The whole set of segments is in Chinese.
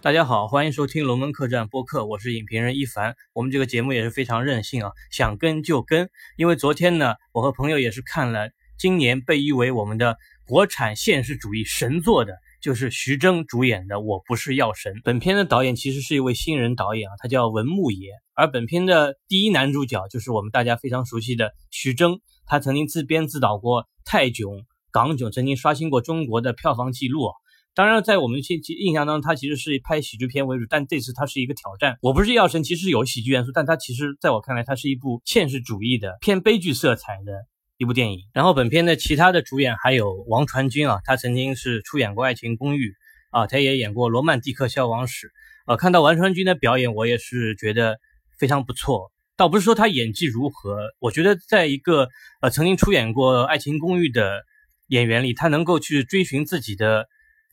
大家好，欢迎收听龙门客栈播客，我是影评人一凡。我们这个节目也是非常任性啊，想跟就跟。因为昨天呢，我和朋友也是看了今年被誉为我们的国产现实主义神作的，就是徐峥主演的《我不是药神》。本片的导演其实是一位新人导演啊，他叫文牧野。而本片的第一男主角就是我们大家非常熟悉的徐峥，他曾经自编自导过《泰囧》《港囧》，曾经刷新过中国的票房纪录。当然，在我们印印象当中，他其实是拍喜剧片为主，但这次他是一个挑战。我不是药神，其实有喜剧元素，但它其实在我看来，它是一部现实主义的偏悲剧色彩的一部电影。然后本片的其他的主演还有王传君啊，他曾经是出演过《爱情公寓》啊，他也演过《罗曼蒂克消亡史》呃，看到王传君的表演，我也是觉得非常不错。倒不是说他演技如何，我觉得在一个呃曾经出演过《爱情公寓》的演员里，他能够去追寻自己的。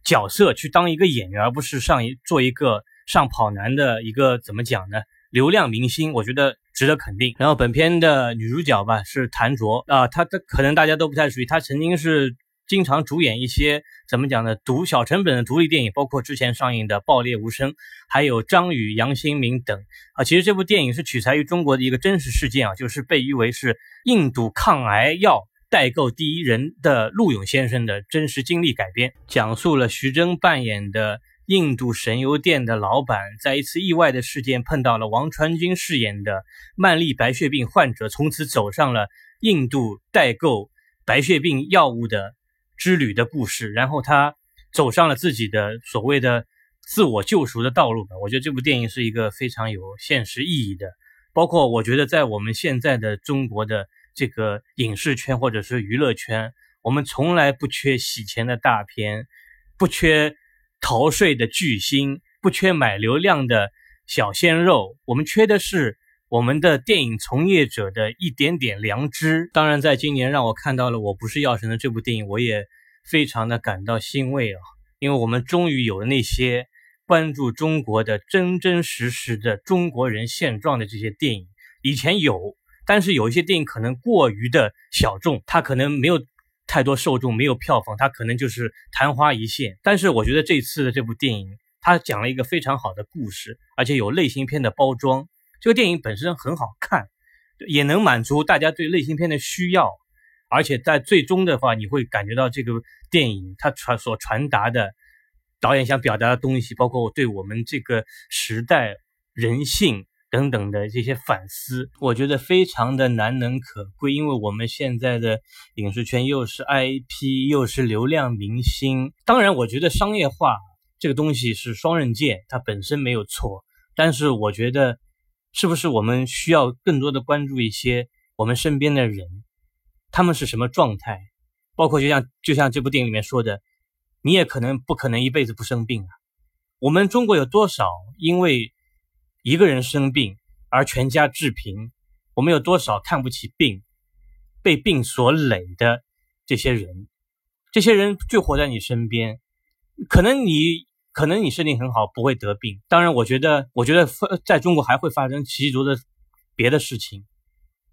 角色去当一个演员，而不是上一做一个上跑男的一个怎么讲呢？流量明星，我觉得值得肯定。然后本片的女主角吧是谭卓啊，她她可能大家都不太熟悉，她曾经是经常主演一些怎么讲呢？独小成本的独立电影，包括之前上映的《爆裂无声》，还有张宇、杨新明等啊。其实这部电影是取材于中国的一个真实事件啊，就是被誉为是印度抗癌药。代购第一人的陆勇先生的真实经历改编，讲述了徐峥扮演的印度神油店的老板，在一次意外的事件碰到了王传君饰演的曼丽白血病患者，从此走上了印度代购白血病药物的之旅的故事。然后他走上了自己的所谓的自我救赎的道路吧。我觉得这部电影是一个非常有现实意义的，包括我觉得在我们现在的中国的。这个影视圈或者是娱乐圈，我们从来不缺洗钱的大片，不缺逃税的巨星，不缺买流量的小鲜肉，我们缺的是我们的电影从业者的一点点良知。当然，在今年让我看到了《我不是药神》的这部电影，我也非常的感到欣慰啊，因为我们终于有了那些关注中国的真真实实的中国人现状的这些电影，以前有。但是有一些电影可能过于的小众，它可能没有太多受众，没有票房，它可能就是昙花一现。但是我觉得这次的这部电影，它讲了一个非常好的故事，而且有类型片的包装。这个电影本身很好看，也能满足大家对类型片的需要。而且在最终的话，你会感觉到这个电影它传所传达的导演想表达的东西，包括对我们这个时代人性。等等的这些反思，我觉得非常的难能可贵，因为我们现在的影视圈又是 IP 又是流量明星。当然，我觉得商业化这个东西是双刃剑，它本身没有错。但是，我觉得是不是我们需要更多的关注一些我们身边的人，他们是什么状态？包括就像就像这部电影里面说的，你也可能不可能一辈子不生病啊。我们中国有多少因为？一个人生病而全家致贫，我们有多少看不起病、被病所累的这些人？这些人就活在你身边，可能你可能你身体很好，不会得病。当然，我觉得，我觉得在中国还会发生其多的别的事情。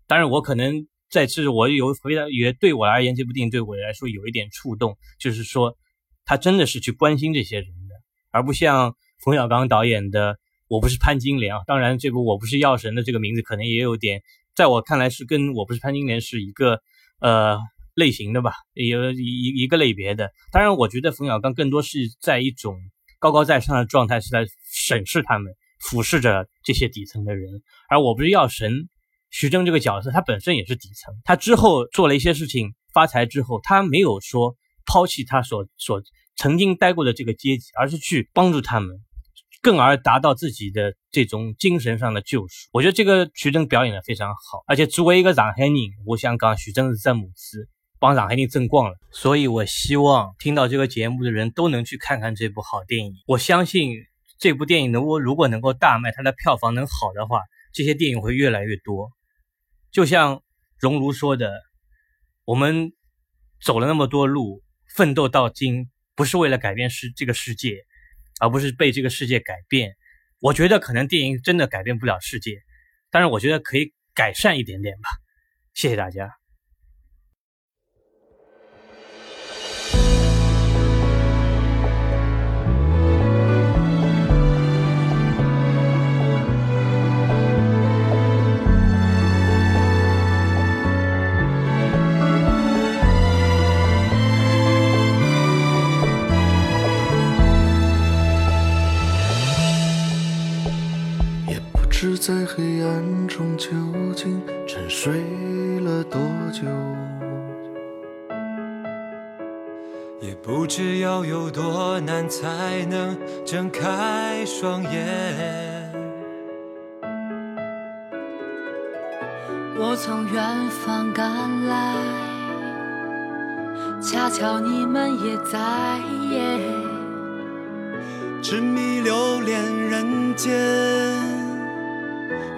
当然，我可能在这，我有回答，也对我而言，这部电影对我来说有一点触动，就是说，他真的是去关心这些人的，而不像冯小刚导演的。我不是潘金莲啊，当然这部我不是药神的这个名字可能也有点，在我看来是跟我不是潘金莲是一个呃类型的吧，有一一个类别的。当然，我觉得冯小刚更多是在一种高高在上的状态，是在审视他们，俯视着这些底层的人。而我不是药神徐峥这个角色，他本身也是底层，他之后做了一些事情发财之后，他没有说抛弃他所所曾经待过的这个阶级，而是去帮助他们。更而达到自己的这种精神上的救赎，我觉得这个徐峥表演的非常好，而且作为一个上海人，我想讲徐峥是这母子帮上海人争光了，所以我希望听到这个节目的人都能去看看这部好电影。我相信这部电影能够如果能够大卖，它的票房能好的话，这些电影会越来越多。就像熔炉说的，我们走了那么多路，奋斗到今，不是为了改变世这个世界。而不是被这个世界改变，我觉得可能电影真的改变不了世界，但是我觉得可以改善一点点吧。谢谢大家。竟沉睡了多久？也不知要有多难才能睁开双眼。我从远方赶来，恰巧你们也在。痴迷留恋人间，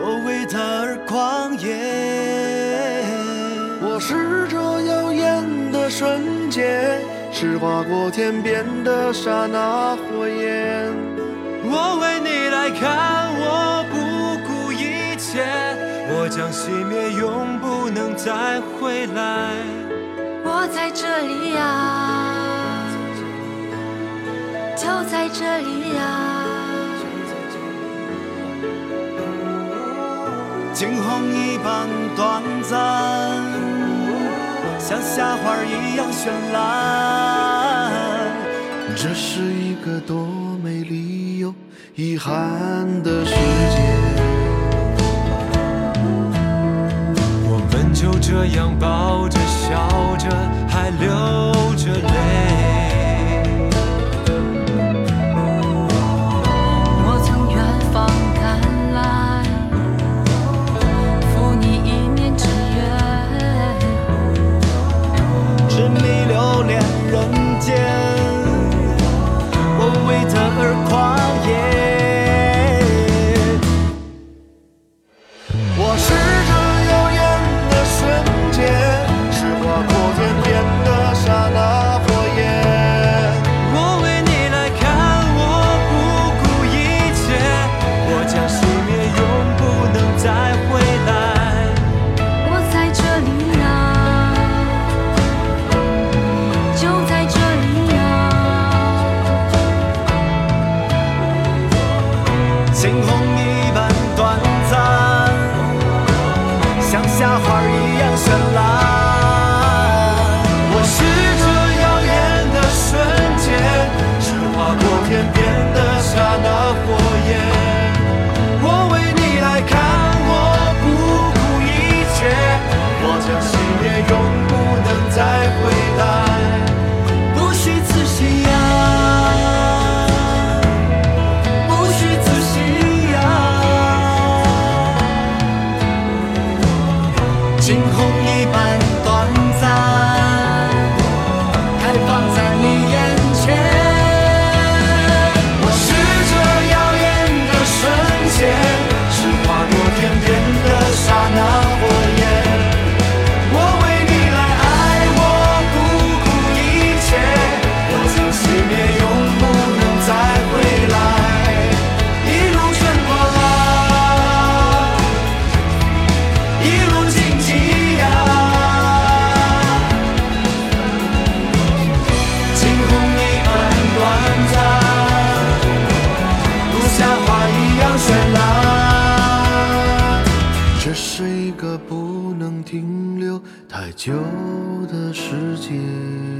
我为他而狂野。我是这耀眼的瞬间，是划过天边的刹那火焰。我为你来看，我不顾一切，我将熄灭，永不能再回来。我在这里呀，就在这里呀。惊鸿一般短暂，像夏花一样绚烂。这是一个多美丽又遗憾的世界。我们就这样抱着笑着，还流着泪。花儿一样绚烂。你眼前。太久的时间。